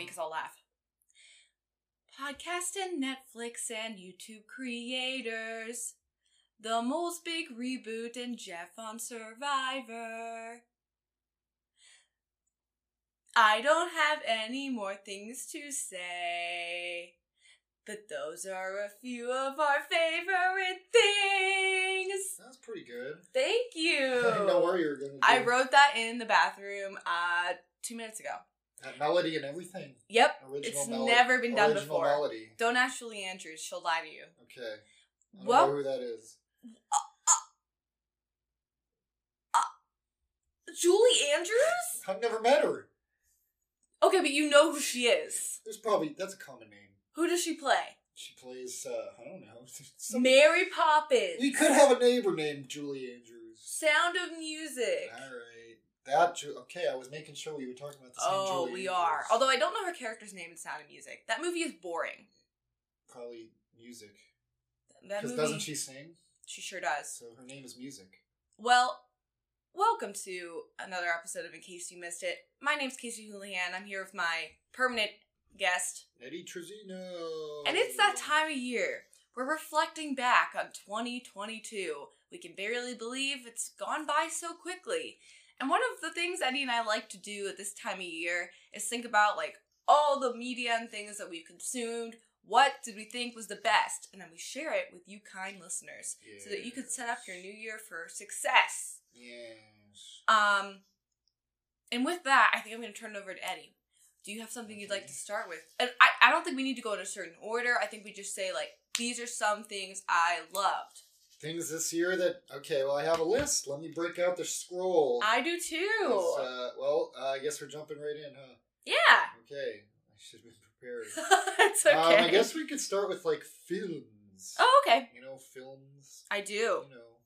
Don't look at me because I'll laugh. Podcast and Netflix and YouTube creators. The Mole's Big Reboot and Jeff on Survivor. I don't have any more things to say. But those are a few of our favorite things. That's pretty good. Thank you. I didn't know where you were going to I wrote that in the bathroom uh two minutes ago. That melody and everything. Yep. Original It's melo- never been done before. melody. Don't ask Julie Andrews, she'll lie to you. Okay. I don't Well- know who that is. Julie Andrews? I've never met her. Okay, but you know who she is. There's probably that's a common name. Who does she play? She plays. uh I don't know. Some- Mary Poppins. we could have a neighbor named Julie Andrews. Sound of Music. All right. That Ju- okay. I was making sure we were talking about the same Oh, Julie we Andrews. are. Although I don't know her character's name in Sound of Music. That movie is boring. probably music. That Because movie. doesn't she sing? She sure does. So her name is music. Well, welcome to another episode of In Case You Missed It. My name's Casey Houlihan. I'm here with my permanent guest. Eddie Trezino. And it's that time of year. We're reflecting back on 2022. We can barely believe it's gone by so quickly. And one of the things Eddie and I like to do at this time of year is think about like all the media and things that we've consumed. What did we think was the best? And then we share it with you kind listeners so that you can set up your new year for success. Yes. Um, and with that, I think I'm going to turn it over to Eddie. Do you have something you'd like to start with? And I, I don't think we need to go in a certain order. I think we just say, like, these are some things I loved. Things this year that okay. Well, I have a list. Let me break out the scroll. I do too. Uh, well, uh, I guess we're jumping right in, huh? yeah. Okay. I should have been prepared. it's okay. Um, I guess we could start with like films. Oh, okay. You know, films. I do. You know,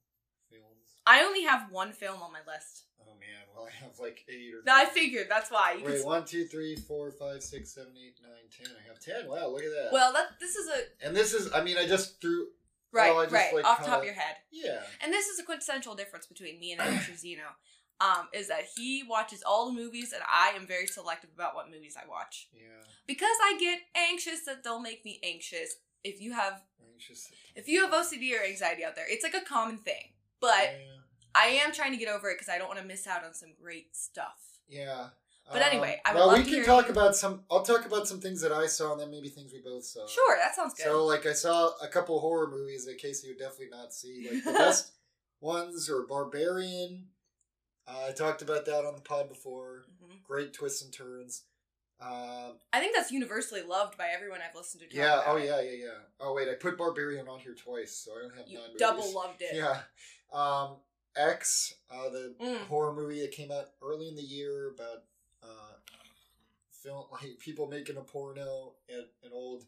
films. I only have one film on my list. Oh man, well I have like eight or. No, I figured that's why. You Wait, could, one, two, three, four, five, six, seven, eight, nine, ten. I have ten. Wow, look at that. well, that this is a and this is, I mean, I just threw. Right, Well, right like, off the top of kinda- your head. Yeah. And this is a quintessential difference between me and Eddie Trezino. Um, is that he watches all the movies and I am very selective about what movies I watch. Yeah. Because I get anxious that they'll make me anxious. If you have Anxious. if you have OCD or anxiety out there, it's like a common thing. But Yeah. I am trying to get over it because I don't want to miss out on some great stuff. Yeah. But anyway, I would well, we can talk about some. I'll talk about some things that I saw, and then maybe things we both saw. Sure, that sounds good. So, like, I saw a couple horror movies that Casey would definitely not see. Like the best ones are Barbarian. Uh, I talked about that on the pod before. Mhm. Great twists and turns. Um, I think that's universally loved by everyone I've listened to. yeah. about Oh yeah. Yeah. Yeah. Oh wait, I put Barbarian on here twice, so I don't have You nine movies. double loved it. Yeah. Um, X, uh, the Mm. horror movie that came out early in the year about uh, film like people making a porno at an old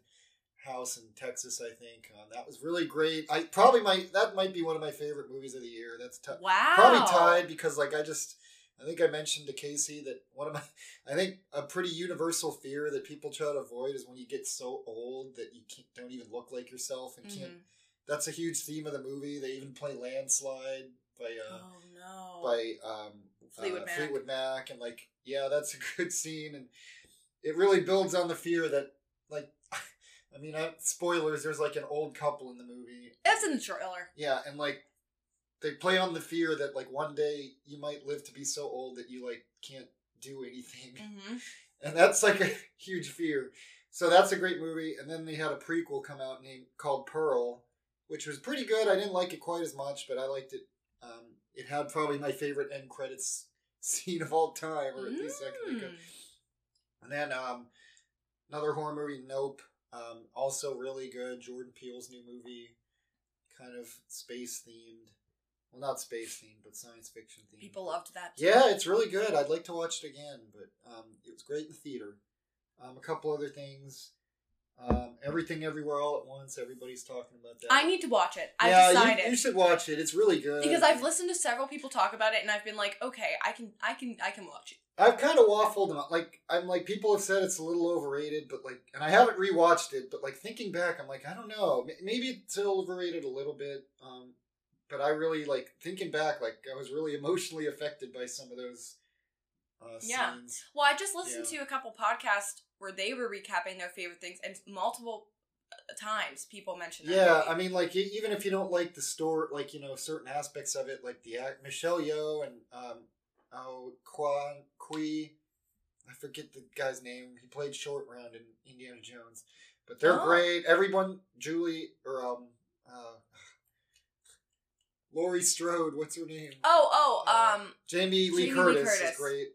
house in Texas. I think um, that was really great. I probably might that might be one of my favorite movies of the year. That's t- Wow. probably tied because like I just I think I mentioned to Casey that one of my I think a pretty universal fear that people try to avoid is when you get so old that you can't, don't even look like yourself and can't Mhm. that's a huge theme of the movie. They even play "Landslide" by uh, Oh no. by um, Fleetwood uh, Mac. Fleetwood Mac, and like yeah, that's a good scene, and it really builds on the fear that like I mean, I, spoilers. There's like an old couple in the movie. That's in the trailer. Yeah, and like they play on the fear that like one day you might live to be so old that you like can't do anything, Mm-hmm. and that's like a huge fear. So that's a great movie. And then they had a prequel come out named called Pearl, which was pretty good. I didn't like it quite as much, but I liked it. Um, it had probably my favorite end credits scene of all time, or at least I can think of. Mm. And then um, another horror movie, Nope, um, also really good. Jordan Peele's new movie, kind of space themed. Well, not space themed, but science fiction themed. People loved that. Too. Yeah, it's really good. I'd like to watch it again, but um, it was great in the theater. Um, a couple other things. Um, Everything Everywhere All at Once. Everybody's talking about that. I need to watch it. I've yeah, decided. You, you should watch it. It's really good. because I've listened to several people talk about it, and I've been like, okay, I can, I can, I can watch it. I've kind of waffled on like I'm like people have said it's a little overrated, but like, and I haven't rewatched it, but like thinking back, I'm like I don't know, maybe it's overrated a little bit. Um, but I really like thinking back, like I was really emotionally affected by some of those uh, Yeah. scenes. Well, I just listened Yeah. to a couple podcasts where they were recapping their favorite things, and multiple uh, times people mentioned. Yeah, movie. I mean, like even if you don't like the story, like you know certain aspects of it, like the act, Michelle Yeoh and um, oh Quan Kui, I forget the guy's name. He played Short Round in Indiana Jones, but they're Oh. great. Everyone, Julie or um, uh, Laurie Strode, what's her name? Oh, oh, Uh, um, Jamie Lee Jamie Lee Curtis, Curtis. is great.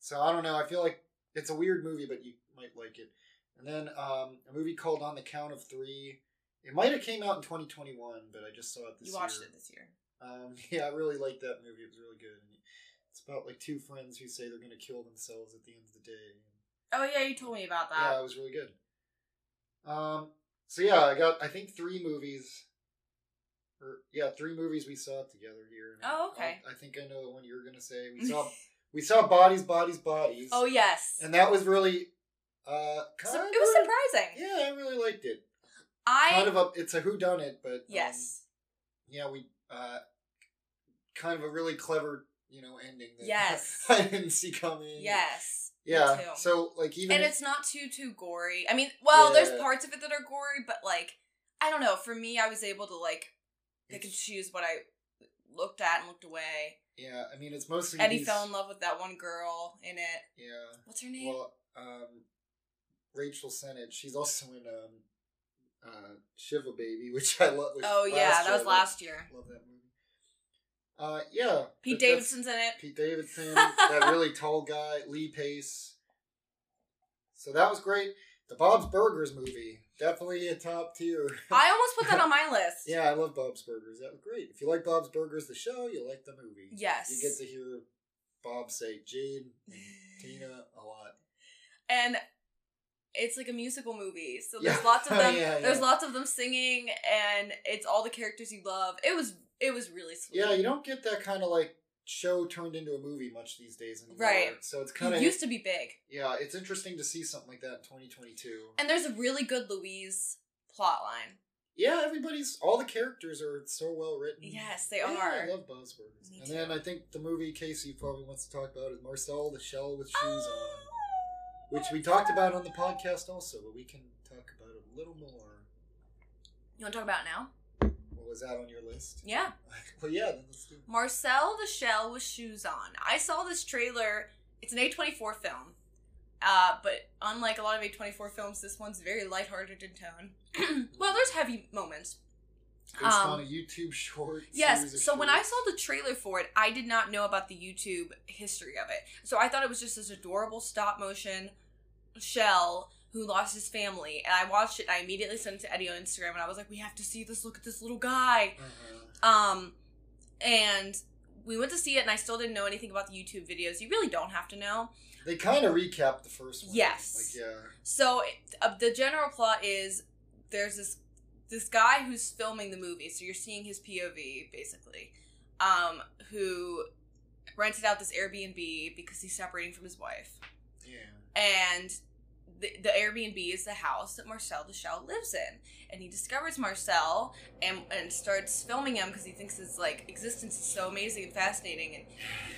So I don't know. I feel like it's a weird movie, but you might like it. And then um, a movie called On the Count of Three. It might have came out in 2021, but I just saw it this year. you watched year. it this year. Um, yeah, I really liked that movie. It was really good. And it's about like two friends who say they're going to kill themselves at the end of the day. Oh yeah, you told me about that. Yeah, it was really good. Um, so yeah, I got I think three movies. Or yeah, three movies we saw together here. And Oh, okay. I, I think I know the one you were gonna say. We saw we saw bodies, bodies, bodies. oh yes. and that was really uh So- it was surprising. Yeah, I really liked it. I Kind of a it's a who done it, but um, yes. yeah, we uh kind of a really clever you know ending that Yes. I didn't see coming. Yes. yeah. So like even and it's not too too gory. I mean, well, there's parts of it that are gory, but like I don't know. For me, I was able to like pick and choose what I looked at and looked away. Yeah, I mean it's mostly Eddie these- fell in love with that one girl in it. Yeah. What's her name? Well, um, Rachel Sennott. She's also in um, uh, Shiva Baby, which I love. oh yeah, that year was last year. Love, that movie. Uh, yeah. Pete Davidson's in it. Pete Davidson, that really tall guy, Lee Pace. So that was great. The Bob's Burgers movie, definitely a top tier. I almost put that on my list. yeah, I love Bob's Burgers. That was great. If you like Bob's Burgers, the show, you like the movie. Yes. You get to hear Bob say Jade and Tina a lot. and it's like a musical movie so Yeah. there's lots of them Yeah, there's yeah. lots of them singing and it's all the characters you love it was it was really sweet Yeah, you don't get that kind of like show turned into a movie much these days anymore. Right. So it's kind it of used to be big yeah, it's interesting to see something like that in 2022. and there's a really good louise plot line Yeah, everybody's all the characters are so well written. yes they Yeah, are I love. Me and then I think the movie Casey probably wants to talk about is Marcel the Shell with Shoes on, oh! which we talked about on the podcast also, but we can talk about it a little more. you want to talk about it now was that on your list? yeah well, yeah, then let's do marcel the shell with shoes on i saw this trailer it's an a24 film uh, but unlike a lot of A24 films, this one's very lighthearted in tone. well, there's heavy moments, Based Um, on a YouTube short. Yes. So when I saw the trailer for it, I did not know about the YouTube history of it. So I thought it was just this adorable stop motion shell who lost his family. And I watched it and I immediately sent it to Eddie on Instagram and I was like, we have to see this. Look at this little guy. Uh-huh. Um, and we went to see it and I still didn't know anything about the YouTube videos. You really don't have to know. They kind of recapped the first one. Yes. Like, yeah. So uh, the general plot is there's this this guy who's filming the movie, so you're seeing his POV basically, um, who rented out this Airbnb because he's separating from his wife, Yeah. and the, the Airbnb is the house that Marcel the lives in, and he discovers Marcel and and starts filming him because he thinks his like existence is so amazing and fascinating,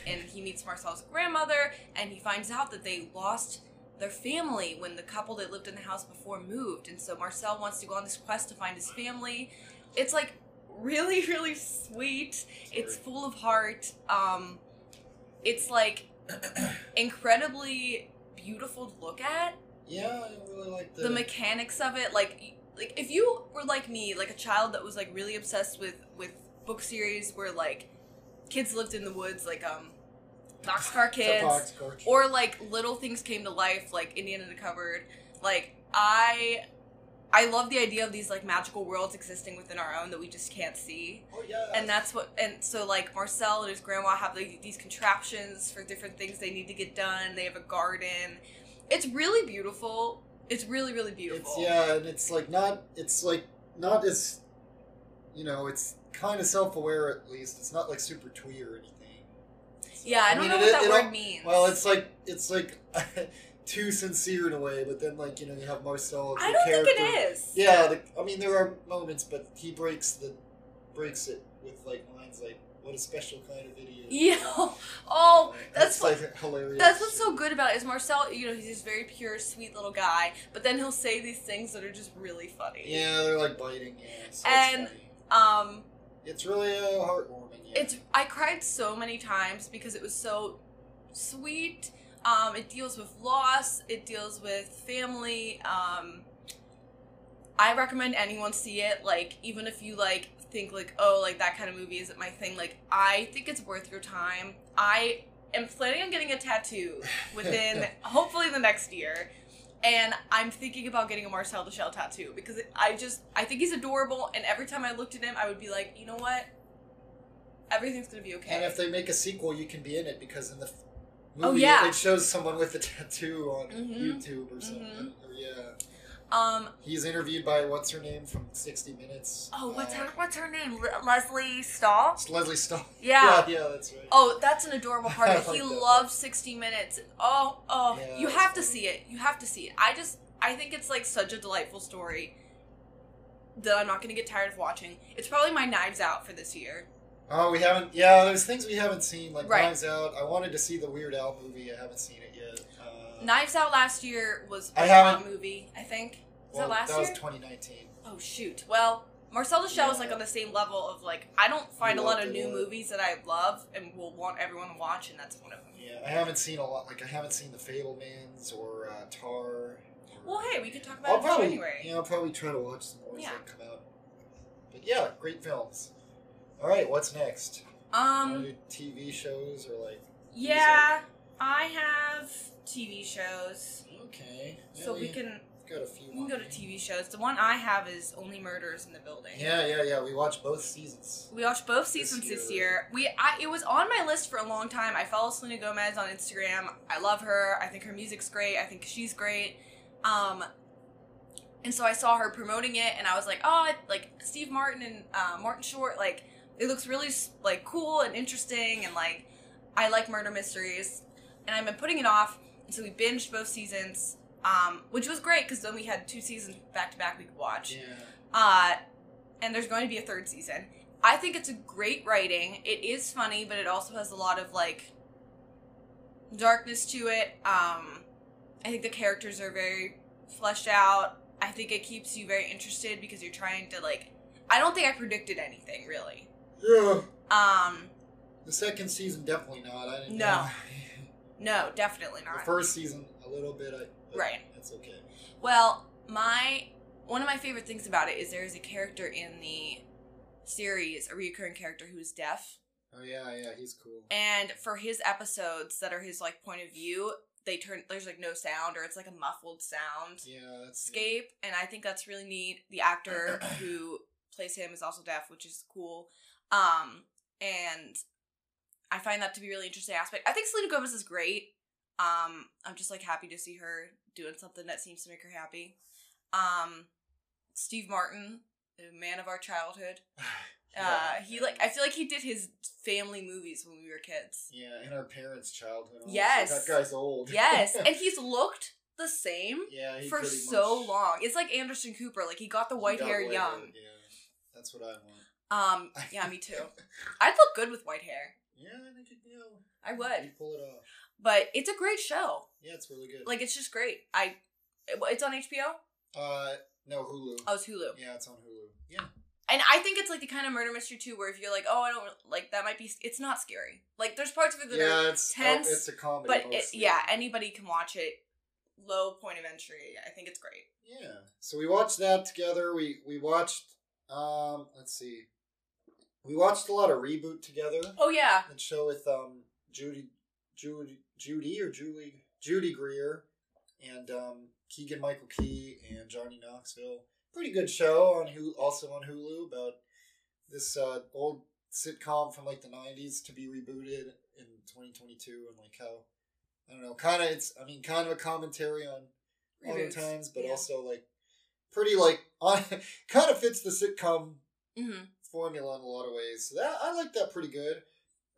and and he meets Marcel's grandmother, and he finds out that they lost their family when the couple that lived in the house before moved, and so Marcel wants to go on this quest to find his family. It's like really really sweet. It's full of heart. Um, it's like incredibly beautiful to look at Yeah, I really like the. the mechanics of it like like if you were like me like a child that was like really obsessed with with book series where like kids lived in the woods like um boxcar kids boxcar kid. or like little things came to life like Indiana in the cupboard like i i love the idea of these like magical worlds existing within our own that we just can't see Oh yeah. and that's what and so like marcel and his grandma have like these contraptions for different things they need to get done they have a garden it's really beautiful it's really really beautiful It's yeah, and it's like not. It's like not as. You know, it's kind of self-aware at least. It's not like super twee or anything. So, yeah i don't mean, know it what that it word al- means Well, it's like it's like too sincere in a way, but then like you know you have Marcel. i don't think it is Yeah, the, I mean there are moments, but he breaks the breaks it with like lines like what a special kind of video. Yeah. Oh, that's, that's what. like hilarious. That's what's so good about it is Marcel. You know, he's this very pure, sweet little guy, but then he'll say these things that are just really funny. Yeah, they're like biting. Yeah, so And- it's. Um, it's really uh, heartwarming. Yeah. it's I cried so many times because it was so sweet. Um, it deals with loss. It deals with family. Um, I recommend anyone see it. Like even if you like think like oh like that kind of movie isn't my thing. Like I think it's worth your time. I am planning on getting a tattoo within hopefully the next year. And I'm thinking about getting a Marcel the tattoo because I just I think he's adorable. And every time I looked at him, I would be like, you know what? Everything's gonna be okay. And if they make a sequel, you can be in it because in the Oh, movie yeah. it shows someone with a tattoo on Mhm. YouTube or something. Mhm. Or, yeah, um. he's interviewed by what's her name from 60 Minutes. Oh, what's her What's her name? Le- Leslie Stahl. It's Leslie Stahl. Yeah. yeah, yeah, that's right. Oh, that's an adorable part of it. He like loves 60 Minutes. Oh, oh, Yeah, you have to funny. see it. You have to see it. I just, I think it's like such a delightful story that I'm not gonna get tired of watching. It's probably my Knives Out for this year. Oh, we haven't. Yeah, there's things we haven't seen, like Right. Knives Out. I wanted to see the Weird Al movie. I haven't seen it yet. Uh, Knives Out last year was I a haven't- movie. Think. Was well, that last that was year? 2019. oh shoot. Well, Marcel the Shell is like on the same level of like I don't find a lot of new movies that I love and will want everyone to watch, and that's one of them. Yeah, I haven't seen a lot. Like I haven't seen the Fabelmans or uh, Tar. Or, Well, hey, we could talk I'll about it in January. yeah, I'll probably try to watch some more Yeah. they come out. But yeah, great films. All right, what's next? Um. TV shows or like? Yeah, I have TV shows, Okay. Yeah, so we can got a few. we can go to. TV shows. The one I have is Only Murders in the Building. Yeah, yeah, yeah. We watched both seasons. We watched both seasons year. this year. We I, it was on my list for a long time. I follow Selena Gomez on Instagram. I love her. I think her music's great. I think she's great. Um, and so I saw her promoting it, and I was like, oh, like Steve Martin and uh, Martin Short, like it looks really like cool and interesting, and like I like murder mysteries, and I've been putting it off. And so we binged both seasons, um, which was great because then we had two seasons back to back we could watch. Yeah. Uh, and there's going to be a third season. I think it's a great writing. It is funny, but it also has a lot of like darkness to it. Um, I think the characters are very fleshed out. I think it keeps you very interested because you're trying to like. I don't think I predicted anything really. Yeah. Um, The second season, definitely not. I didn't. No. know. no, definitely not. the first season, a little bit. I, Right. That's okay. Well, my one of my favorite things about it is there is a character in the series, a recurring character who is deaf. Oh yeah, yeah. He's cool. And for his episodes that are his like point of view, they turn there's like no sound or it's like a muffled sound Yeah, that's. scape, and I think that's really neat. The actor who plays him is also deaf, which is cool. Um, and I find that to be a really interesting aspect. I think Selena Gomez is great. Um, I'm just like happy to see her doing something that seems to make her happy. Um, Steve Martin, the man of our childhood. Uh, he like I feel like he did his family movies when we were kids. Yeah, in our parents' childhood. honestly. Yes. That guy's old. Yes, and he's looked the same yeah, he for so much- long. It's like Anderson Cooper. Like he got the white got hair young. Yeah, that's what I want. Um, yeah, me too. I'd look good with white hair. Yeah, I think you know. I would. You pull it off. But it's a great show. Yeah, it's really good. Like it's just great. I it- it's on HBO. uh, no Hulu. Oh, it's Hulu. Yeah, it's on Hulu. Yeah. And I think it's like the kind of murder mystery too, where if you're like, oh, I don't like that, might be. It's not scary. Like there's parts of it that are, it's tense, oh, it's a comedy. but it, yeah, anybody can watch it. Low point of entry. I think it's great. Yeah. So we watched that together. We we watched um let's see. We watched a lot of reboot together. Oh yeah, That show with um Judy Judy Judy or Julie Judy Greer and um Keegan Michael Key and Johnny Knoxville. Pretty good show on Hulu, also on Hulu about this uh, old sitcom from like the '90s to be rebooted in 2022 and like how I don't know, kind of it's I mean kind of a commentary on modern times, but yeah. also like pretty like on kind of fits the sitcom hmm formula in a lot of ways. So that I like that pretty good.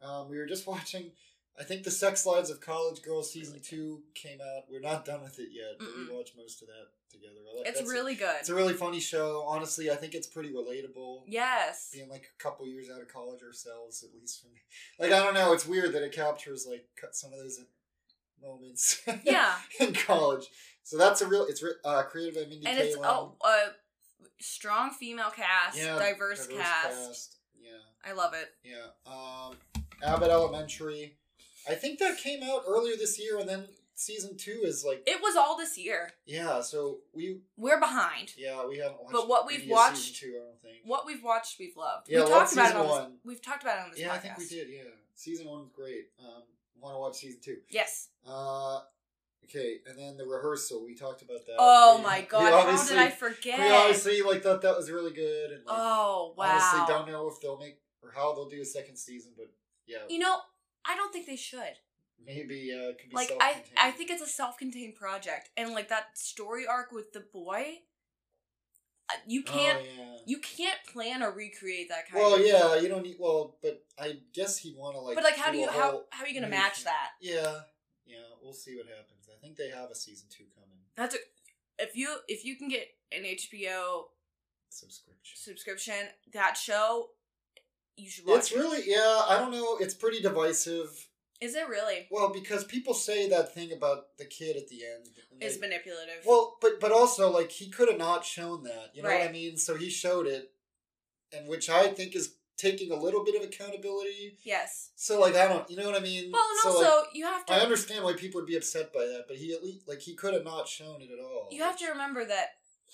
Um, we were just watching I think the Sex Lives of College Girls season two came out. We're not done with it yet, but Mm-mm. we watched most of that together. I like, It's really good. it's a really funny show. Honestly, I think it's pretty relatable. yes. Being like a couple years out of college ourselves, at least for me. Like I don't know, it's weird that it captures like cut some of those moments. Yeah. in college. So that's a real. It's uh, created by Mindy And it's Kaling. a, a strong female cast, yeah, diverse, cast. Yeah, I love it. yeah. Um, Abbott Elementary. I think that came out earlier this year, and then season two is like It was all this year. yeah. So we We're behind. yeah we haven't watched. But what we've watched- two, I don't think. What we've watched, we've loved. Yeah, we talked about it on this, one. We've talked about it on this Yeah, podcast. I think we did. Yeah, season one was great. Um, want to watch season two? Yes. Uh, okay, and then the rehearsal. We talked about that. Oh We- my god! How did I forget? We obviously like thought that was really good, and like, oh wow! honestly don't know if they'll make or how they'll do a second season, but yeah, You know, I don't think they should. maybe uh, it could be Like I. I think it's a self-contained project, and like that story arc with the boy, uh, you can't, Oh, yeah. you can't plan or recreate that kind. Of Well, of yeah, you don't need. Well, but I guess he'd want to like. But like, how do do you how how are you gonna match thing. that? Yeah, yeah, we'll see what happens. I think they have a season two coming. That's a, if you if you can get an HBO Subscription. subscription, that show, you should watch. It's it. really yeah. I don't know. It's pretty divisive. Is it really? Well, because people say that thing about the kid at the end. Is they- manipulative. Well, but but also like he could have not shown that. You know what I mean? So he showed it, and which I think is taking a little bit of accountability. yes. So like I don't, you know what I mean? Well, and so, also like, you have to. I understand why people would be upset by that, but he at least like he could have not shown it at all. You have to remember that.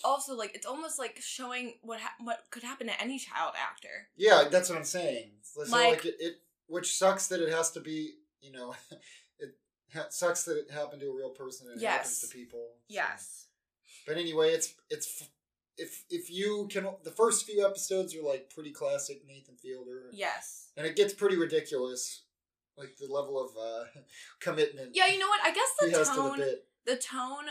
Also, like it's almost like showing what ha- what could happen to any child actor. Yeah, that's what I'm saying. So like, Like- it, it, which sucks that it has to be. You know, it ha- sucks that it happened to a real person and it happens Yes. to people. so. Yes. But anyway, it's it's if if you can the first few episodes are like pretty classic Nathan Fielder, Yes. and it gets pretty ridiculous, like the level of uh, commitment. Yeah, you know what? I guess the has to the tone the tone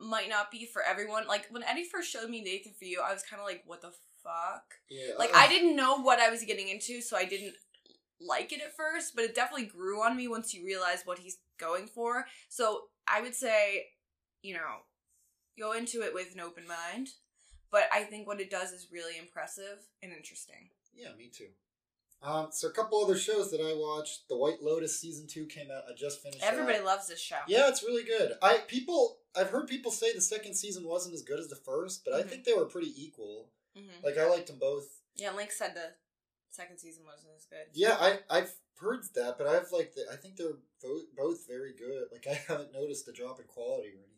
might not be for everyone. Like when Eddie first showed me Nathan for you, I was kind of like, "What the fuck?" Yeah, Like uh, I didn't know what I was getting into, so I didn't like it at first. But it definitely grew on me once you realize what he's going for. So I would say, you know, go into it with an open mind. But I think what it does is really impressive and interesting. Yeah, me too. Um, so a couple other shows that I watched. The White Lotus season two came out. I just finished. that. Everybody loves this show. Yeah, it's really good. I people I've heard people say the second season wasn't as good as the first, but I Mhm. think they were pretty equal. hmm Like I liked them both. Yeah, Link said the second season wasn't as good. Yeah, I I've heard that, but I've like the, I think they're both both very good. Like I haven't noticed a drop in quality or anything.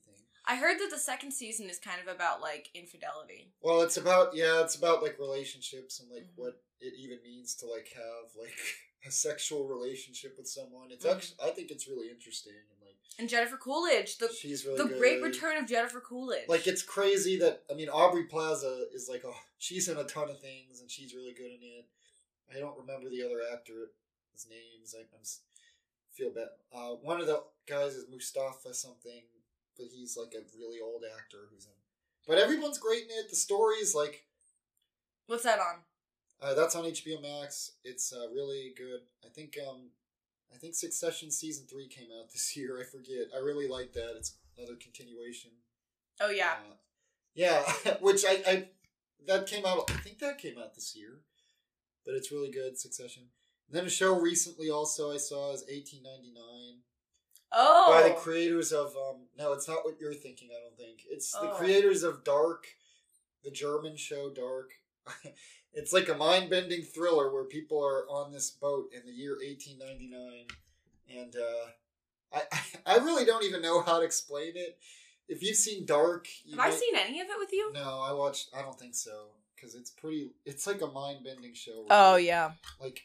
I heard that the second season is kind of about like infidelity. Well, it's about yeah, it's about like relationships and like Mhm. what it even means to like have like a sexual relationship with someone. It's Mhm. actually I think it's really interesting and like And Jennifer Coolidge, the she's really the good. great return of Jennifer Coolidge. Like it's crazy that I mean Aubrey Plaza is like oh she's in a ton of things and she's really good in it. I don't remember the other actor's names. I, I'm feel bad. Uh, one of the guys is Mustafa something, but he's like a really old actor who's in. But everyone's great in it. The story's like What's that on? uh, that's on HBO Max. It's uh, really good. I think um, I think Succession season three came out this year. I forget. I really like that. It's another continuation. Oh yeah. Uh, yeah, which I, I that came out. I think that came out this year, but it's really good. Succession. And then a show recently also I saw is eighteen ninety nine oh. by the creators of um. No, it's not what you're thinking. I don't think it's the Oh. creators of Dark, the German show Dark. it's like a mind bending thriller where people are on this boat in the year eighteen ninety nine, and uh, I I really don't even know how to explain it. If you've seen Dark, you Have I seen any of it with you? no, I watched. I don't think so because it's pretty. It's like a mind bending show. Oh yeah. like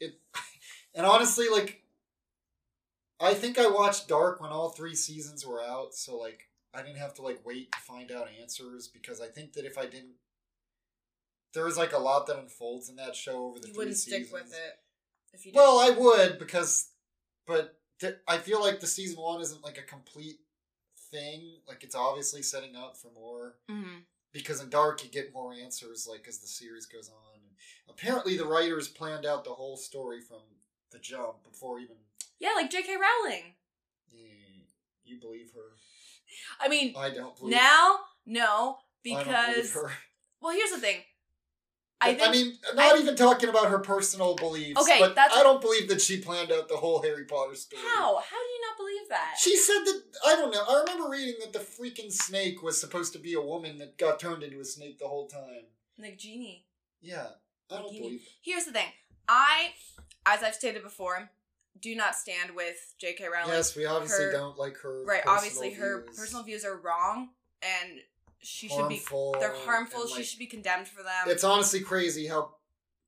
it, and honestly, like I think I watched Dark when all three seasons were out, so like I didn't have to like wait to find out answers because I think that if I didn't, there was like a lot that unfolds in that show over the You three wouldn't seasons. stick with it if you. Well. I would because, but th- I feel like the season one isn't like a complete thing. Like it's obviously setting up for more Mhm. because in Dark you get more answers like as the series goes on. And apparently, the writers planned out the whole story from the jump before even Yeah, like J.K. Rowling. Mm, you believe her? I mean, I don't believe. now no, I because well, here's the thing. I I, think mean, not I- even talking about her personal beliefs. Okay, but that's- I don't believe that she planned out the whole Harry Potter story. how how do you not believe that? She said that I don't know. I remember reading that the freaking snake was supposed to be a woman that got turned into a snake the whole time. like genie. Yeah, I don't Like, believe. Here's the thing. I, as I've stated before, do not stand with J.K. Rowling. Yes, we obviously her- don't like her. right. Obviously, her views. personal views are wrong, and she should be. Harmful They're harmful. and, she like, should be condemned for them. It's honestly crazy how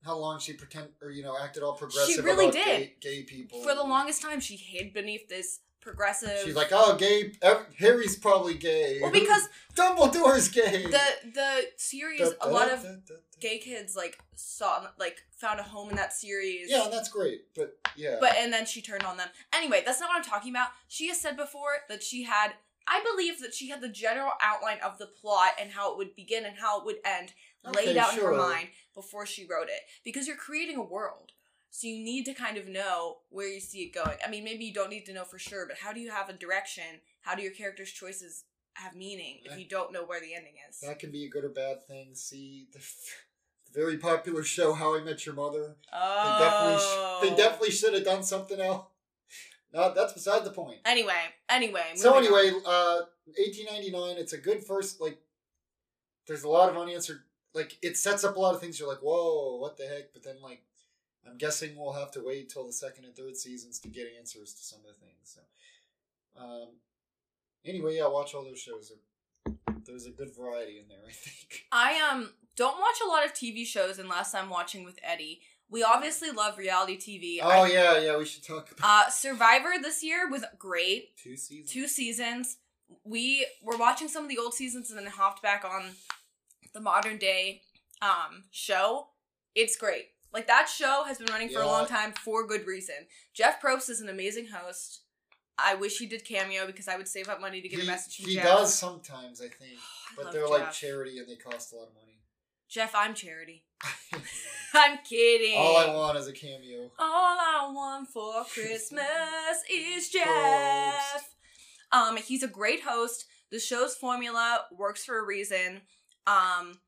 how long she pretend or you know acted all progressive. really about did. Gay, gay people for the longest time, she hid beneath this progressive. She's like, oh, gay. Harry's probably gay. well, because Dumbledore's gay. the the series, Da- a lot of da. Gay kids like saw like found a home in that series. Yeah, and that's great. But yeah, But and then she turned on them. Anyway, that's not what I'm talking about. She has said before that she had I believe that she had the general outline of the plot and how it would begin and how it would end laid Okay, out in her mind before she wrote it. Because you're creating a world. So you need to kind of know where you see it going. I mean, maybe you don't need to know for sure, but how do you have a direction? How do your characters' choices have meaning if you don't know where the ending is? that can be a good or bad thing. See the very popular show How I Met Your Mother. They definitely, Oh. they definitely should have done something else. No, that's beside the point. Anyway, anyway. So anyway, uh, 1899. It's a good first. Like, there's a lot of unanswered. Like, it sets up a lot of things. You're like, whoa, what the heck? But then, like, I'm guessing we'll have to wait till the second and third seasons to get answers to some of the things. So, um, anyway, yeah, watch all those shows. There's a good variety in there, I think. I um don't watch a lot of TV shows unless I'm watching with Eddie. We obviously love reality TV. Oh I- yeah, yeah. We should talk about Uh, Survivor this year was great. two seasons. Two seasons. We were watching some of the old seasons and then hopped back on the modern day um show. It's great. Like that show has been running for a long time for good reason. Jeff Probst is an amazing host. I wish he did cameo because I would save up money to get he, a message from he Jeff. does sometimes, I think, I but they're like charity and they cost a lot of money. Jeff, I'm charity. I'm kidding. All I want is a cameo. All I want for Christmas is Jeff. Um, he's a great host. The show's formula works for a reason. Um,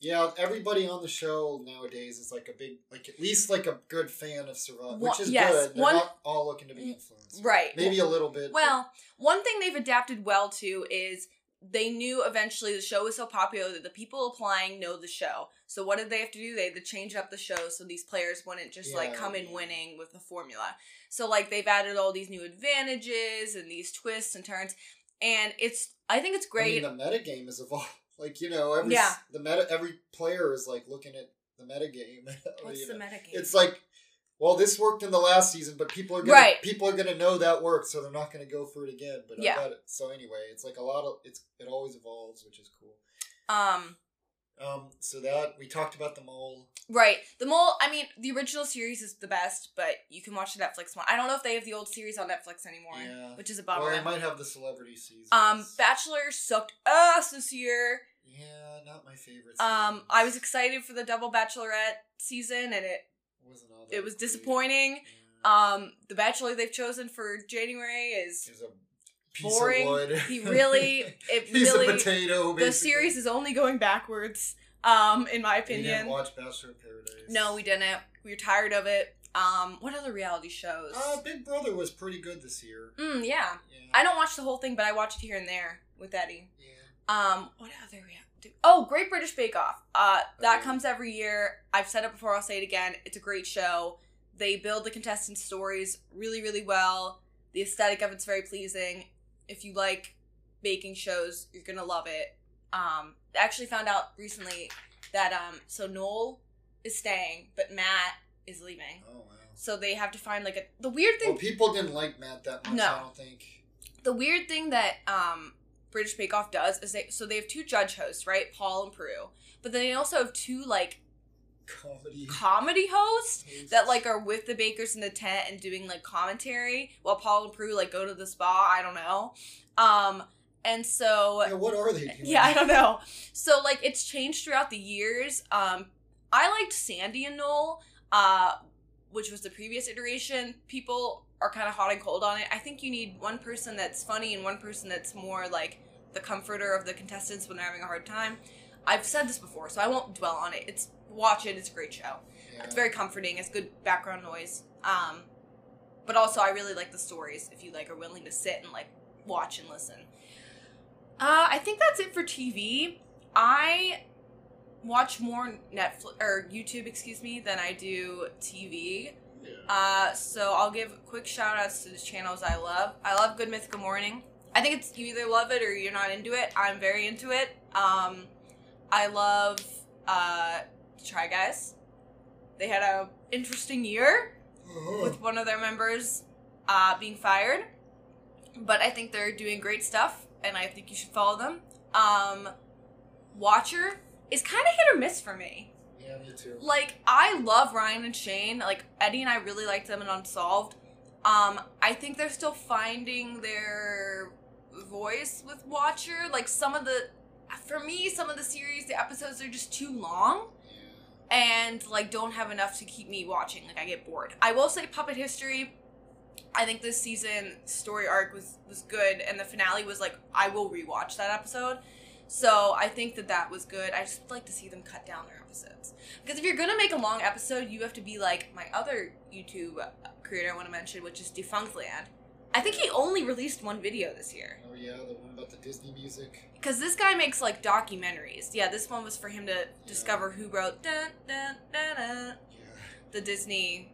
Yeah, everybody on the show nowadays is like a big, like at least like a good fan of Survivor, One- which is yes, good. They're one- not all looking to be influenced, right. Maybe a little bit. but- well, one thing they've adapted well to is they knew eventually the show was so popular that the people applying know the show. So what did they have to do? They had to change up the show so these players wouldn't just like Yeah, come in yeah. winning with the formula. So like they've added all these new advantages and these twists and turns, and it's I think it's great. I mean, the metagame is evolved. Like you know, every Yeah. the meta, every player is like looking at the metagame. What's you the know. metagame? It's like, well, this worked in the last season, but people are gonna Right. people are gonna know that worked, so they're not gonna go for it again. But Yeah. I got it. So anyway, it's like a lot of it's it always evolves, which is cool. um. Um, so that we talked about the mole. Right. The mole, I mean, the original series is the best, but you can watch the Netflix one. I don't know if they have the old series on Netflix anymore, Yeah. which is a bummer. Well, they might have the celebrity season. um, Bachelor sucked ass this year. yeah, not my favorite. Um. I was excited for the double Bachelorette season, and it wasn't all that it was disappointing. Um, the Bachelor they've chosen for January is He's a piece boring. of wood. He really, it He's really, potato. the series is only going backwards. Um, in my We didn't opinion. watch Bachelor in Paradise. No, we didn't. We were tired of it. Um, what other reality shows? Uh, Big Brother was pretty good this year. Mm, yeah. Yeah. I don't watch the whole thing, but I watch it here and there with Eddie. yeah. Um, what other reality? Oh, Great British Bake Off. Uh, that Oh. comes every year. I've said it before. I'll say it again. It's a great show. They build the contestants' stories really, really well. The aesthetic of it's very pleasing. If you like baking shows, you're gonna love it. Um, I actually found out recently that um, so Noel is staying, but Matt is leaving. Oh wow. So they have to find like a the weird thing Well, people didn't like Matt that much. No. I don't think. the weird thing that um British Bake Off does is they so they have two judge hosts, right? Paul and Prue. But then they also have two like Comedy. comedy hosts that like are with the bakers in the tent and doing like commentary while Paul and Prue like go to the spa. I don't know. Um and so Yeah, what are they doing? yeah, I don't know. So like it's changed throughout the years. Um I liked Sandi and Noel. Uh which was the previous iteration, people are kind of hot and cold on it. I think you need one person that's funny and one person that's more like the comforter of the contestants when they're having a hard time. I've said this before, so I won't dwell on it. It's watch it. It's a great show. Yeah. It's very comforting. It's good background noise. Um, but also I really like the stories. If you like are willing to sit and like watch and listen. Uh, I think that's it for TV. I watch more Netflix or YouTube, excuse me, than I do TV. Yeah. Uh, so I'll give quick shout outs to the channels I love. I love Good Mythical Morning. I think it's you either love it or you're not into it. I'm very into it. Um, I love uh, Try Guys. They had a interesting year Oh. with one of their members uh, being fired, but I think they're doing great stuff, and I think you should follow them. Um, Watcher is kind of hit or miss for me. yeah, me too. Like I love Ryan and Shane. Like Eddie and I really liked them in Unsolved. Um, I think they're still finding their voice with Watcher. Like some of the, for me, some of the series, the episodes are just too long and like don't have enough to keep me watching. Like I get bored. I will say Puppet History. I think this season story arc was was good, and the finale was like I will rewatch that episode. So I think that that was good. I just like to see them cut down their episodes because if you're gonna make a long episode, you have to be like my other YouTube creator I want to mention, which is Defunctland. I think he only released one video this year Oh yeah, the one about the Disney music. because this guy makes like documentaries. Yeah, this one was for him to discover who wrote dun, dun, dun, dun, Yeah. the Disney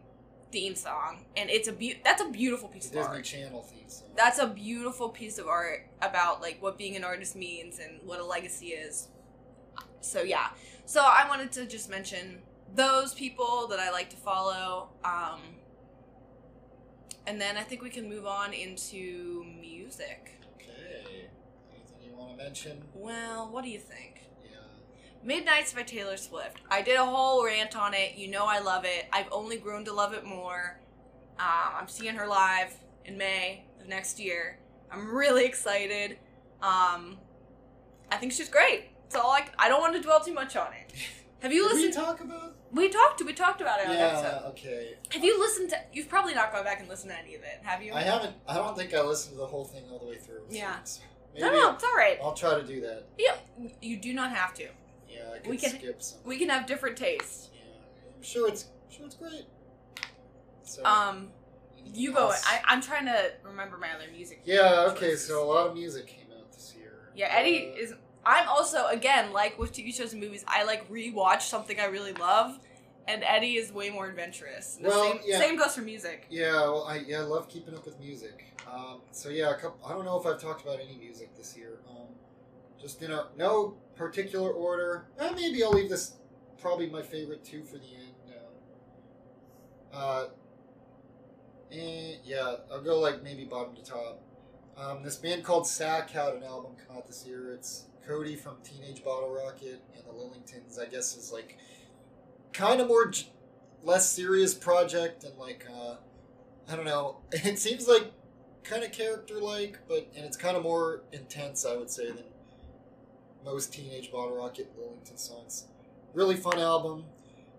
theme song, and it's a be- that's a beautiful piece The of Disney art. Channel theme song. That's a beautiful piece of art about like what being an artist means and what a legacy is. So yeah, so I wanted to just mention those people that I like to follow. Um, and then I think we can move on into music. Okay. Anything you want to mention? Well, what do you think? Midnights by Taylor Swift. I did a whole rant on it. You know I love it. I've only grown to love it more. Um, I'm seeing her live in May of next year. I'm really excited. Um, I think she's great. So all I, I don't want to dwell too much on it. Have you Did we listened? talk about? we talked. We talked about it on Yeah. episode. Okay. Have you listened to? You've probably not gone back and listened to any of it, have you? I haven't. I don't think I listened to the whole thing all the way through. Yeah. no, no, it's all right. I'll try to do that. Yeah, you do not have to. Yeah, I could We can- skip some. We can have different tastes. Yeah, I'm sure it's sure it's great. So, Um, you go. else? I, I'm trying to remember my other music. Yeah. Okay. choices. So a lot of music came out this year. Yeah, Eddie Uh, is. I'm also again like with TV shows and movies. I like rewatch something I really love, and Eddie is way more adventurous. The Well, same, yeah. same goes for music. Yeah, well, I yeah I love keeping up with music. Um, so yeah, a couple, I don't know if I've talked about any music this year. Um, just in a no particular order. Eh, maybe I'll leave this probably my favorite two for the end. Uh, uh, eh, yeah, I'll go like maybe bottom to top. Um, this band called Sack had an album come out this year. It's Cody from Teenage Bottle Rocket and the Lillingtons. I guess is like kind of more j- less serious project and like uh, I don't know. It seems like kind of character like, but and it's kind of more intense, I would say, than most Teenage Bottle Rocket Lillington songs. Really fun album.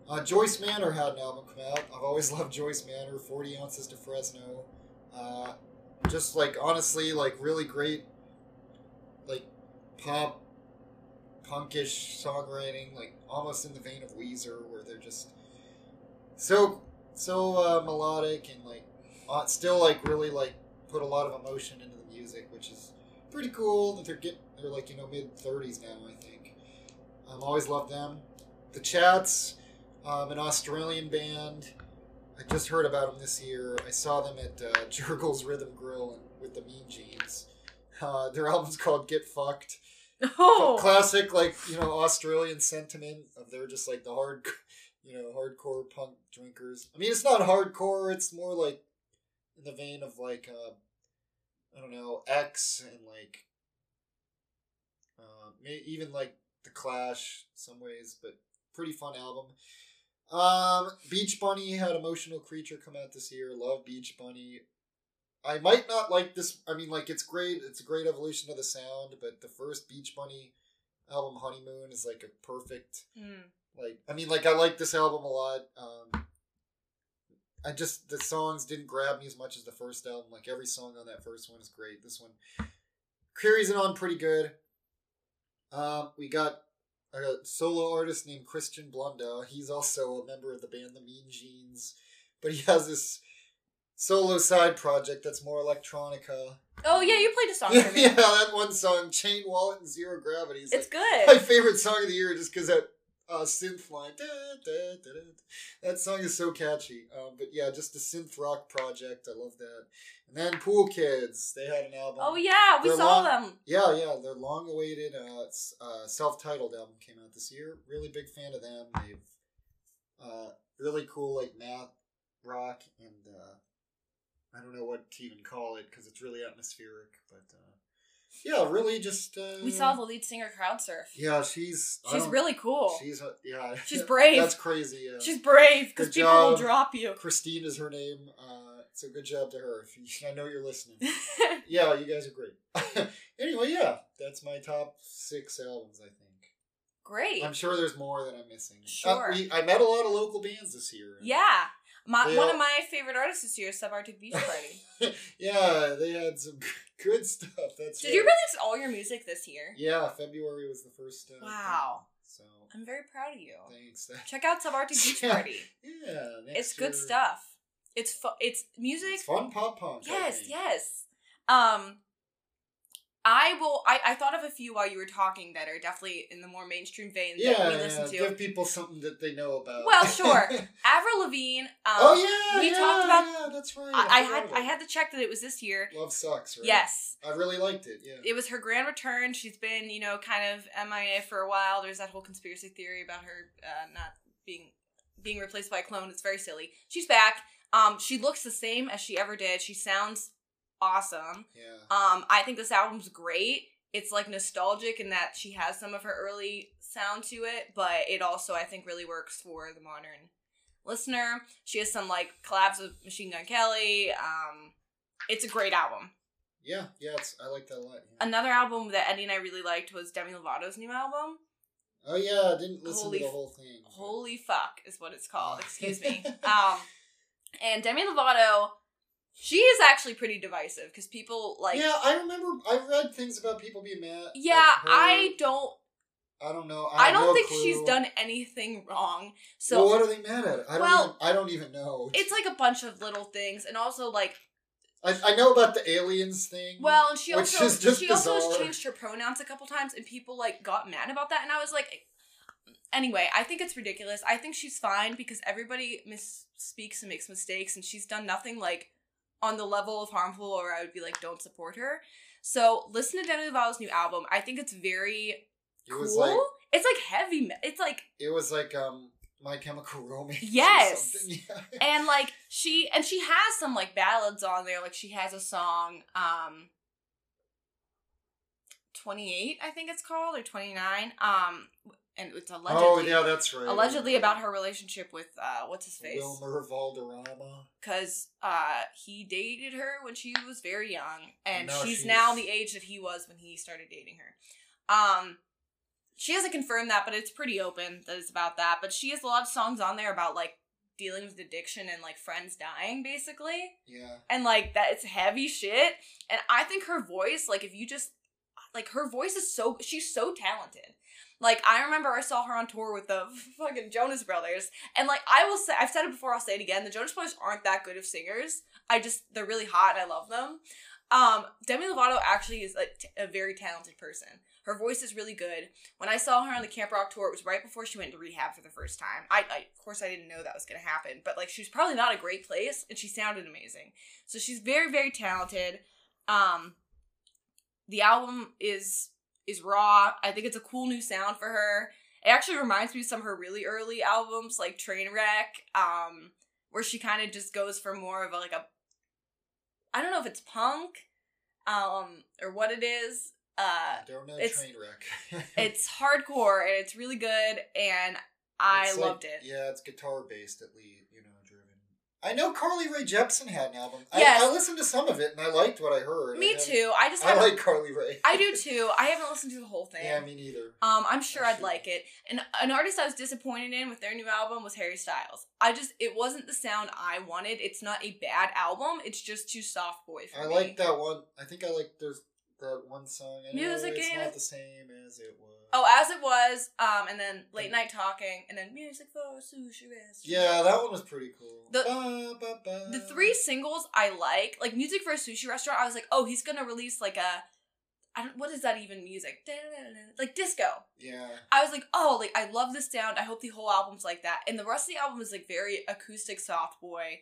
Uh, Joyce Manor had an album come out. I've always loved Joyce Manor. Forty ounces to Fresno. Uh, just like honestly, like really great, like pop, punkish songwriting, like almost in the vein of Weezer, where they're just so so uh, melodic and like uh, still like really like put a lot of emotion into the music, which is pretty cool. That they're get they're like you know mid thirties now, I think. Um, always loved them. The Chats, um, an Australian band. I just heard about them this year. I saw them at uh, Jergel's Rhythm Grille and, with the Mean Jeans. Uh, their album's called Get Fucked. Oh, Classic, like you know, Australian sentiment of they're just like the hard, you know, hardcore punk drinkers. I mean, it's not hardcore. It's more like in the vein of like uh, I don't know, X and like uh, even like the Clash in some ways, but pretty fun album. Um, Beach Bunny had Emotional Creature come out this year. Love Beach Bunny. I might not like this. I mean, like it's great. It's a great evolution of the sound, but the first Beach Bunny album, Honeymoon, is like a perfect. Mm. Like, I mean, like I like this album a lot. Um, I just the songs didn't grab me as much as the first album. Like every song on that first one is great. This one carries it on pretty good. Um, we got a solo artist named Christian Blundell. He's also a member of the band The Mean Jeans, but he has this solo side project that's more electronica. Oh yeah, you played a song for me. yeah, that one song, Chain Wallet and Zero Gravity. is It's like good. my favorite song of the year just because that uh, synth line. da, da, da. That song is so catchy. Um, but yeah, just a synth rock project. I love that. And then Pool Kids, they had an album. Oh yeah, we They're saw long- them. Yeah, yeah, their long-awaited uh, uh, self-titled album came out this year. Really big fan of them. They've uh, really cool like math rock and uh, I don't know what to even call it because it's really atmospheric. But uh, yeah, really just uh, We saw the lead singer crowd surf. Yeah, she's She's really cool. She's uh, yeah. She's brave. That's crazy. Yeah. She's brave because people will drop you. Christine is her name. Uh, so good job to her. If you, I know you're listening. yeah, you guys are great. anyway, yeah, that's my top six albums. I think. Great. I'm sure there's more that I'm missing. Uh, Sure. we, I met a lot of local bands this year. yeah. My, one all- of my favorite artists this year is Subarctic Beach Party. yeah, they had some good stuff. That's Did right. you release all your music this year? Yeah, February was the first. Uh, Wow. So I'm very proud of you. thanks. Check out Subarctic Beach Yeah. Party. Yeah, It's good year- stuff. It's fu- It's music. It's fun pop punk. Yes, yes. Um, I will. I, I thought of a few while you were talking that are definitely in the more mainstream vein Yeah, that we yeah, listen to. give people something that they know about. Well, sure. Avril Lavigne. Um, oh yeah, we yeah, talked about- Yeah, that's right. I, I had I had to check that it was this year. Love Sux. Right? Yes, I really liked it. Yeah. it was her grand return. She's been you know kind of MIA for a while. There's that whole conspiracy theory about her uh, not being being replaced by a clone. It's very silly. She's back. Um, she looks the same as she ever did. She sounds awesome. yeah. Um, I think this album's great. It's like nostalgic in that she has some of her early sound to it, but it also I think really works for the modern listener. She has some like collabs with Machine Gun Kelly. Um, it's a great album. Yeah, yeah, it's, I like that a lot. Yeah. Another album that Eddie and I really liked was Demi Lovato's new album. oh yeah, I didn't listen Holy to the whole thing. Holy fuck is what it's called. Excuse me. Um, and Demi Lovato, she is actually pretty divisive because people like. yeah, I remember. I read things about people being mad. Yeah. I don't. I don't know. I have don't no think clue. she's done anything wrong. So well, what are they mad at? I don't Well, even. I don't even know. it's like a bunch of little things, and also like, I, I know about the aliens thing. well, and she also she also bizarre. changed her pronouns a couple times, and people like got mad about that, and I was like, anyway, I think it's ridiculous. I think she's fine because everybody misspeaks and makes mistakes, and she's done nothing like on the level of harmful, or I would be like, don't support her. So listen to Demi Lovato's new album. I think it's very it cool. was like it's like heavy. It's like it was like um My Chemical Romance. Yes. Yeah. and like she and she has some like ballads on there like she has a song um 28 i think it's called or 29 um and it's allegedly oh yeah, that's right. allegedly about her relationship with uh what's his face Wilmer Valderrama. because uh he dated her when she was very young and now she's she's- now the age that he was when he started dating her um she hasn't confirmed that but it's pretty open that it's about that but she has a lot of songs on there about like dealing with addiction and like friends dying basically Yeah. and like that it's heavy shit and i think her voice like if you just like her voice is so she's so talented like i remember i saw her on tour with the fucking jonas brothers and like i will say i've said it before i'll say it again the jonas brothers aren't that good of singers. I just they're really hot and i love them. Um demi lovato actually is like a very talented person. Her voice is really good. When i saw her on the camp rock tour it was right before she went to rehab for the first time. I, I of course i didn't know that was going to happen but like she was probably not a great place and she sounded amazing. So she's very very talented. Um the album is is raw i think it's a cool new sound for her it actually reminds me of some of her really early albums like trainwreck um where she kind of just goes for more of a, like a i don't know if it's punk um or what it is uh I don't know it's- train wreck. it's hardcore and it's really good and i It's like- loved it Yeah, it's guitar based at least, you know, driven. I know Carly Rae Jepsen had an album. Yes. I, I listened to some of it and I liked what I heard. Me I too. I just I like Carly Rae. I do too. I haven't listened to the whole thing. Yeah, me neither. Um, I'm sure I I'd like it. And an artist I was disappointed in with their new album was Harry Styles. I just it wasn't the sound I wanted. It's not a bad album. It's just too soft boy for I me. like that one. I think I like there's that one song. I know Music it's in not the same as it was. Oh, as it was, um, and then late night talking, and then music for a sushi restaurant. yeah, that one was pretty cool. The- Ba, ba, ba. The three singles I like, like music for a sushi restaurant. I was like, oh, he's gonna release like a, I don't, what is that even music? Like disco. Yeah, I was like, oh, like I love this sound. I hope the whole album's like that. And the rest of the album is like very acoustic soft boy.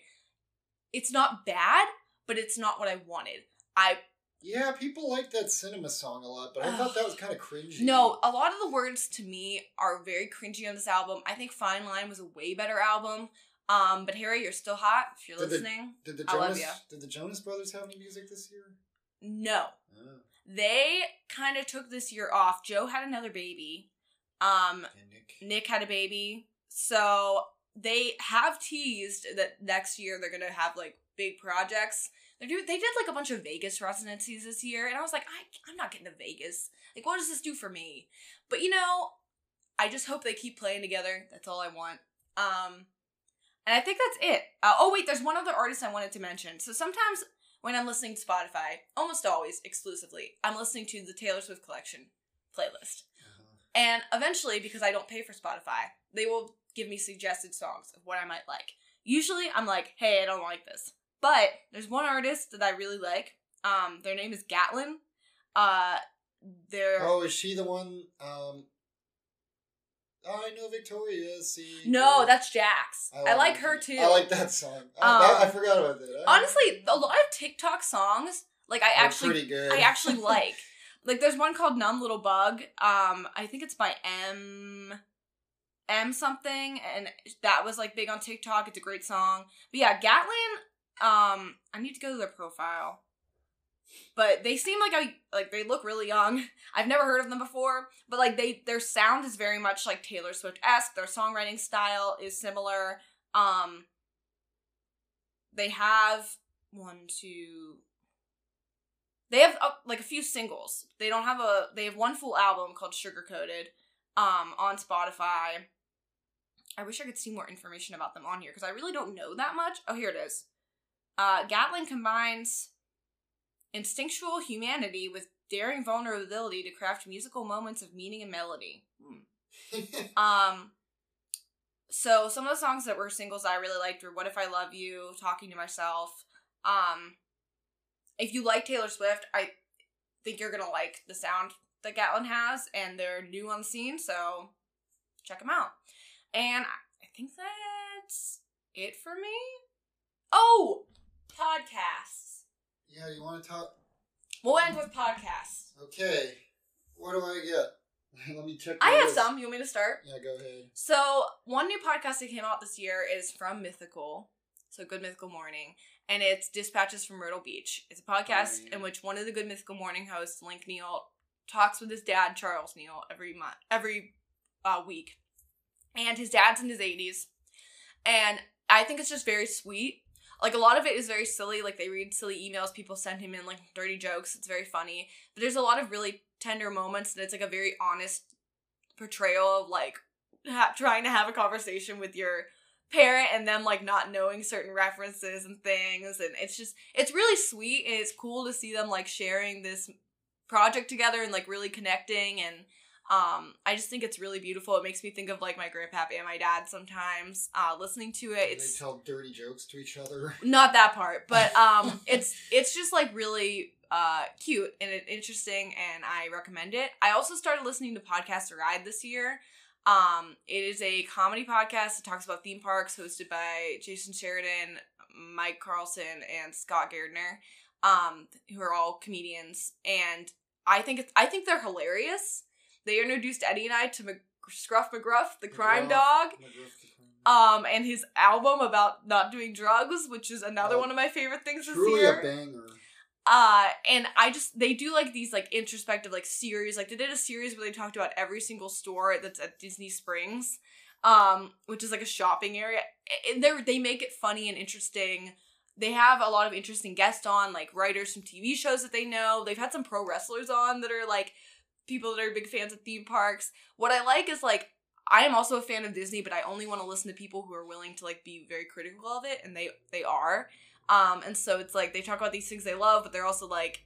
It's not bad, but it's not what I wanted. I yeah. People like that cinema song a lot, but I thought that was kind of cringy. no, a lot of the words to me are very cringy on this album. I think Fine Line was a way better album. Um, but Harry, you're still hot if you're Did the- listening. Did the I love Jonas. Did the Jonas Brothers have any music this year? No, Oh, they kind of took this year off. Joe had another baby. Um, and Nick. Nick had a baby. So they have teased that next year they're gonna have like big projects. They do. They did like a bunch of Vegas residencies this year, and I was like, I, I'm not getting to Vegas. Like, what does this do for me? But you know, I just hope they keep playing together. That's all I want. Um, and I think that's it. Uh, oh wait, there's one other artist I wanted to mention. So sometimes when I'm listening to Spotify, almost always exclusively, I'm listening to the Taylor Swift collection playlist. Uh-huh. And eventually, because I don't pay for Spotify, they will give me suggested songs of what I might like. Usually, I'm like, hey, I don't like this. But there's one artist that I really like. Um, their name is Gatlin. Uh, they're Oh, is she the one? Um, I know Victoria's See, no, that's Jax. I, love like her too. I like that song. Oh, Um, I forgot about that. Honestly, a lot of TikTok songs, like I actually. I actually like. Like, there's one called "Numb Little Bug." Um, I think it's by M. M something, and that was like big on TikTok. It's a great song. But yeah, Gatlin. Um, I need to go to their profile. But they seem like I like they look really young. I've never heard of them before, but like they their sound is very much like Taylor Swift esque. Their songwriting style is similar. Um, they have one, two. They have uh, like a few singles. They don't have a. They have one full album called Sugar Coated, um, on Spotify. I wish I could see more information about them on here because I really don't know that much. Oh, here it is. Uh, Gatlin combines instinctual humanity with daring vulnerability to craft musical moments of meaning and melody. Hmm. Um, so some of the songs that were singles that I really liked were "What If I Love You," "Talking to Myself." Um, if you like Taylor Swift, I think you're gonna like the sound that Gatlin has, and they're new on the scene, so check them out. And I I think that's it for me. Oh, podcasts. yeah, you want to talk? We'll end with podcasts. Okay. What do I get? Let me check. I have list. some. You want me to start? Yeah, go ahead. So, one new podcast that came out this year is from Mythical. So, Good Mythical Morning. And it's Dispatches from Myrtle Beach. It's a podcast Oh, yeah. in which one of the Good Mythical Morning hosts, Link Neal, talks with his dad, Charles Neal, every month, every uh, week. And his dad's in his 80s. And I think it's just very sweet. Like, a lot of it is very silly. Like, they read silly emails people send him in, like, dirty jokes. It's very funny. But there's a lot of really tender moments, and it's, like, a very honest portrayal of, like, ha- trying to have a conversation with your parent and them like not knowing certain references and things and it's just it's really sweet and it's cool to see them like sharing this project together and like really connecting and um i just think it's really beautiful. It makes me think of like my grandpappy and my dad sometimes uh listening to it. It's they tell dirty jokes to each other. not that part but um it's it's just like really uh cute and interesting and i recommend it. I also started listening to podcast ride this year. Um it is a comedy podcast that talks about theme parks hosted by jason sheridan mike carlson and scott gairdner um who are all comedians. And i think it's i think they're hilarious they introduced eddie and i to Mc- scruff mcgruff the crime McGruff. dog McGruff um and his album about not doing drugs which is another Oh, one of my favorite things this Truly year a banger. uh and i just they do like these like introspective like series like they did a series where they talked about every single store that's at disney springs um, which is like a shopping area. And they they make it funny and interesting. They have a lot of interesting guests on, like writers from TV shows that they know. They've had some pro wrestlers on that are like people that are big fans of theme parks. What I like is like I am also a fan of Disney, but I only want to listen to people who are willing to like be very critical of it, and they they are. Um, and so it's like they talk about these things they love, but they're also like,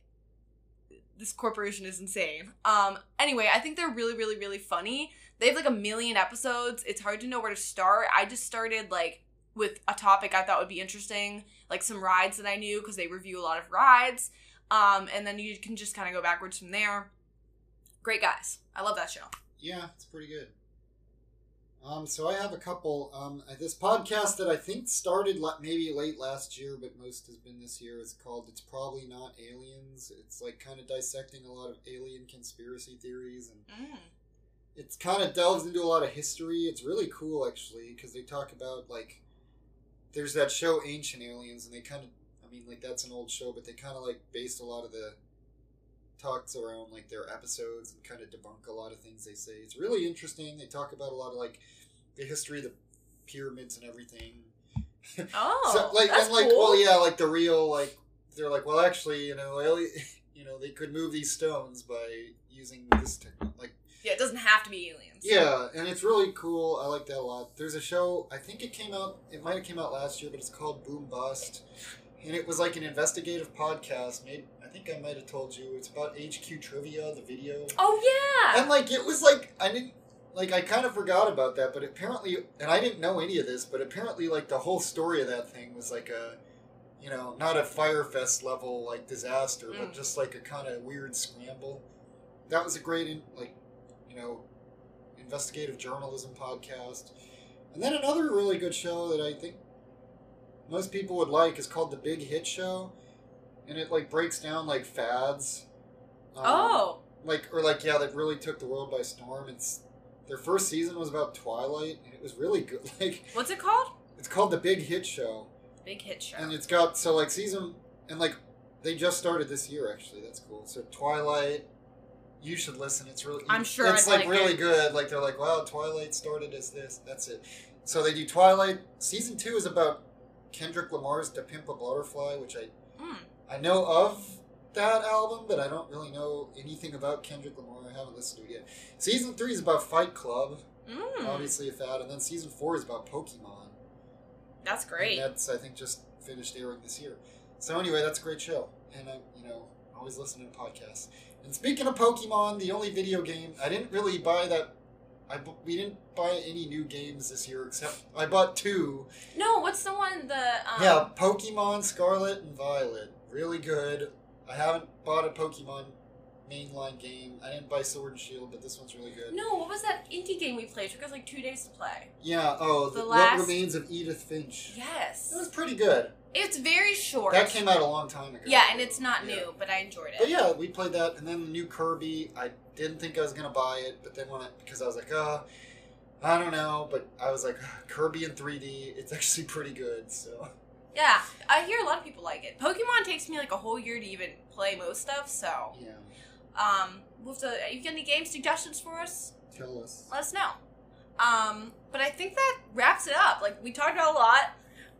this corporation is insane. Um, anyway, I think they're really, really, really funny. They have like a million episodes. It's hard to know where to start. I just started like with a topic I thought would be interesting, like some rides that I knew because they review a lot of rides. Um, and then you can just kind of go backwards from there. Great guys. I love that show. Yeah, it's pretty good. Um, so I have a couple. Um, uh, this podcast that I think started maybe late last year, but most has been this year. Is called "It's Probably Not Aliens." It's like kind of dissecting a lot of alien conspiracy theories, and Mm. it's kind of delves into a lot of history. It's really cool actually because they talk about like there's that show Ancient Aliens, and they kind of I mean like that's an old show, but they kind of like based a lot of the talks around like their episodes and kind of debunk a lot of things they say. It's really interesting. They talk about a lot of like the history of the pyramids and everything. Oh, so, like that's and like cool. well yeah, like the real like they're like well actually you know alien, you know they could move these stones by using this technique like yeah, it doesn't have to be aliens. yeah, and it's really cool. I like that a lot. There's a show. I think it came out. It might have came out last year, but it's called Boom Bust, and it was like an investigative podcast. Made. I think I might have told you. It's about HQ Trivia, the video. Oh yeah. And like it was like I didn't like I kind of forgot about that, but apparently, and I didn't know any of this, but apparently, like the whole story of that thing was like a, you know, not a Fyre Fest level like disaster, but Mm. just like a kind of weird scramble. That was a great, in, like, you know, investigative journalism podcast. And then another really good show that I think most people would like is called The Big Hit Show, and it like breaks down like fads. Um, oh. like or like yeah that really took the world by storm it's their first season was about twilight and it was really good like What's it called? it's called the big hit show Big hit show. and it's got so like season and like they just started this year actually that's cool so twilight you should listen it's really I'm sure it's like, like really it. good like they're like wow twilight started as this that's it so they do twilight season two is about kendrick lamar's to pimp a butterfly which i Mm. I know of that album, but I don't really know anything about Kendrick Lamar. I haven't listened to it yet. Season three is about Fight Club, Mm. obviously a fad, and then season four is about Pokemon. That's And great. that's I think just finished airing this year. So anyway, that's a great show, and I you know always listen to podcasts. And speaking of Pokemon, the only video game I didn't really buy that. I we didn't buy any new games this year except I bought two. No, what's the one the um, Yeah, Pokemon Scarlet and Violet. Really good. I haven't bought a Pokemon mainline game. I didn't buy Sword and Shield, but this one's really good. No, what was that indie game we played? It took us like two days to play. Yeah, oh, The the last- What Remains of Edith Finch. Yes. It was pretty good. It's very short. That came out a long time ago. Yeah, and it's not Yeah. new, but I enjoyed it. But yeah, we played that, and then the new Kirby. I didn't think I was gonna buy it, but then when I because I was like, uh, I don't know, but I was like, "Ah, Kirby in 3D. It's actually pretty good. So Yeah, I hear a lot of people like it. Pokemon takes me like a whole year to even play most stuff, so yeah, um, we'll have to, you got any game suggestions for us? tell us. Let us know. Um, but I think that wraps it up. Like we talked about a lot.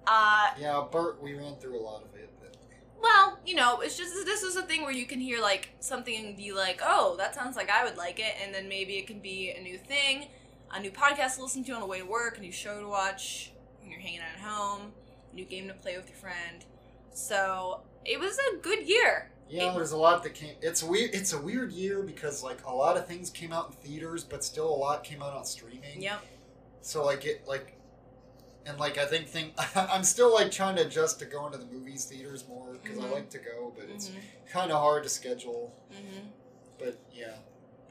Uh, Yeah, Bert, we ran through a lot of it. But well, you know, it's just this is a thing where you can hear like something and be like, oh, that sounds like I would like it, and then maybe it can be a new thing, a new podcast to listen to on the way to work, a new show to watch when you're hanging out at home, new game to play with your friend. So it was a good year. Yeah, It- there's a lot that came. It's weird. It's a weird year because like a lot of things came out in theaters, but still a lot came out on streaming. Yep. So like it like, and like I think thing I'm still like trying to adjust to going to the movies theaters more because Mhm. I like to go, but it's hmm kind of hard to schedule. Mm-hmm. But yeah,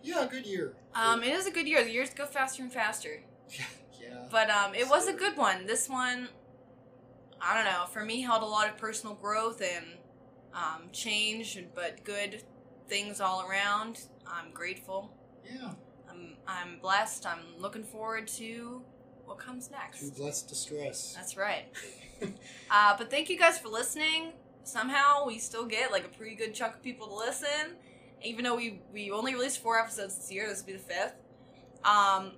yeah, good year. Um, it is a good year. The years go faster and faster. yeah, yeah. But um, it was a good one. This one, I don't know. For me, held a lot of personal growth and um, change, but good things all around. I'm grateful. yeah. I'm I'm blessed. I'm looking forward to what comes next. Too blessed to stress. That's right. uh, but thank you guys for listening. Somehow we still get like a pretty good chunk of people to listen, even though we we only released four episodes this year. This will be the fifth. Um,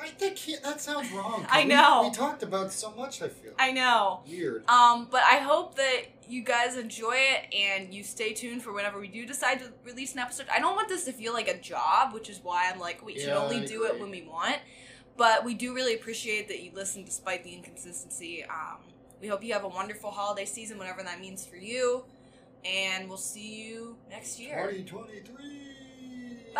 I think he, that sounds wrong. I know. We, talked about so much. I feel I know. weird. Um, but I hope that you guys enjoy it and you stay tuned for whenever we do decide to release an episode. I don't want this to feel like a job, which is why I'm like, we should only I do it when we want. But we do really appreciate that you listen despite the inconsistency. Um, we hope you have a wonderful holiday season, whatever that means for you. And we'll see you next year. Twenty twenty three.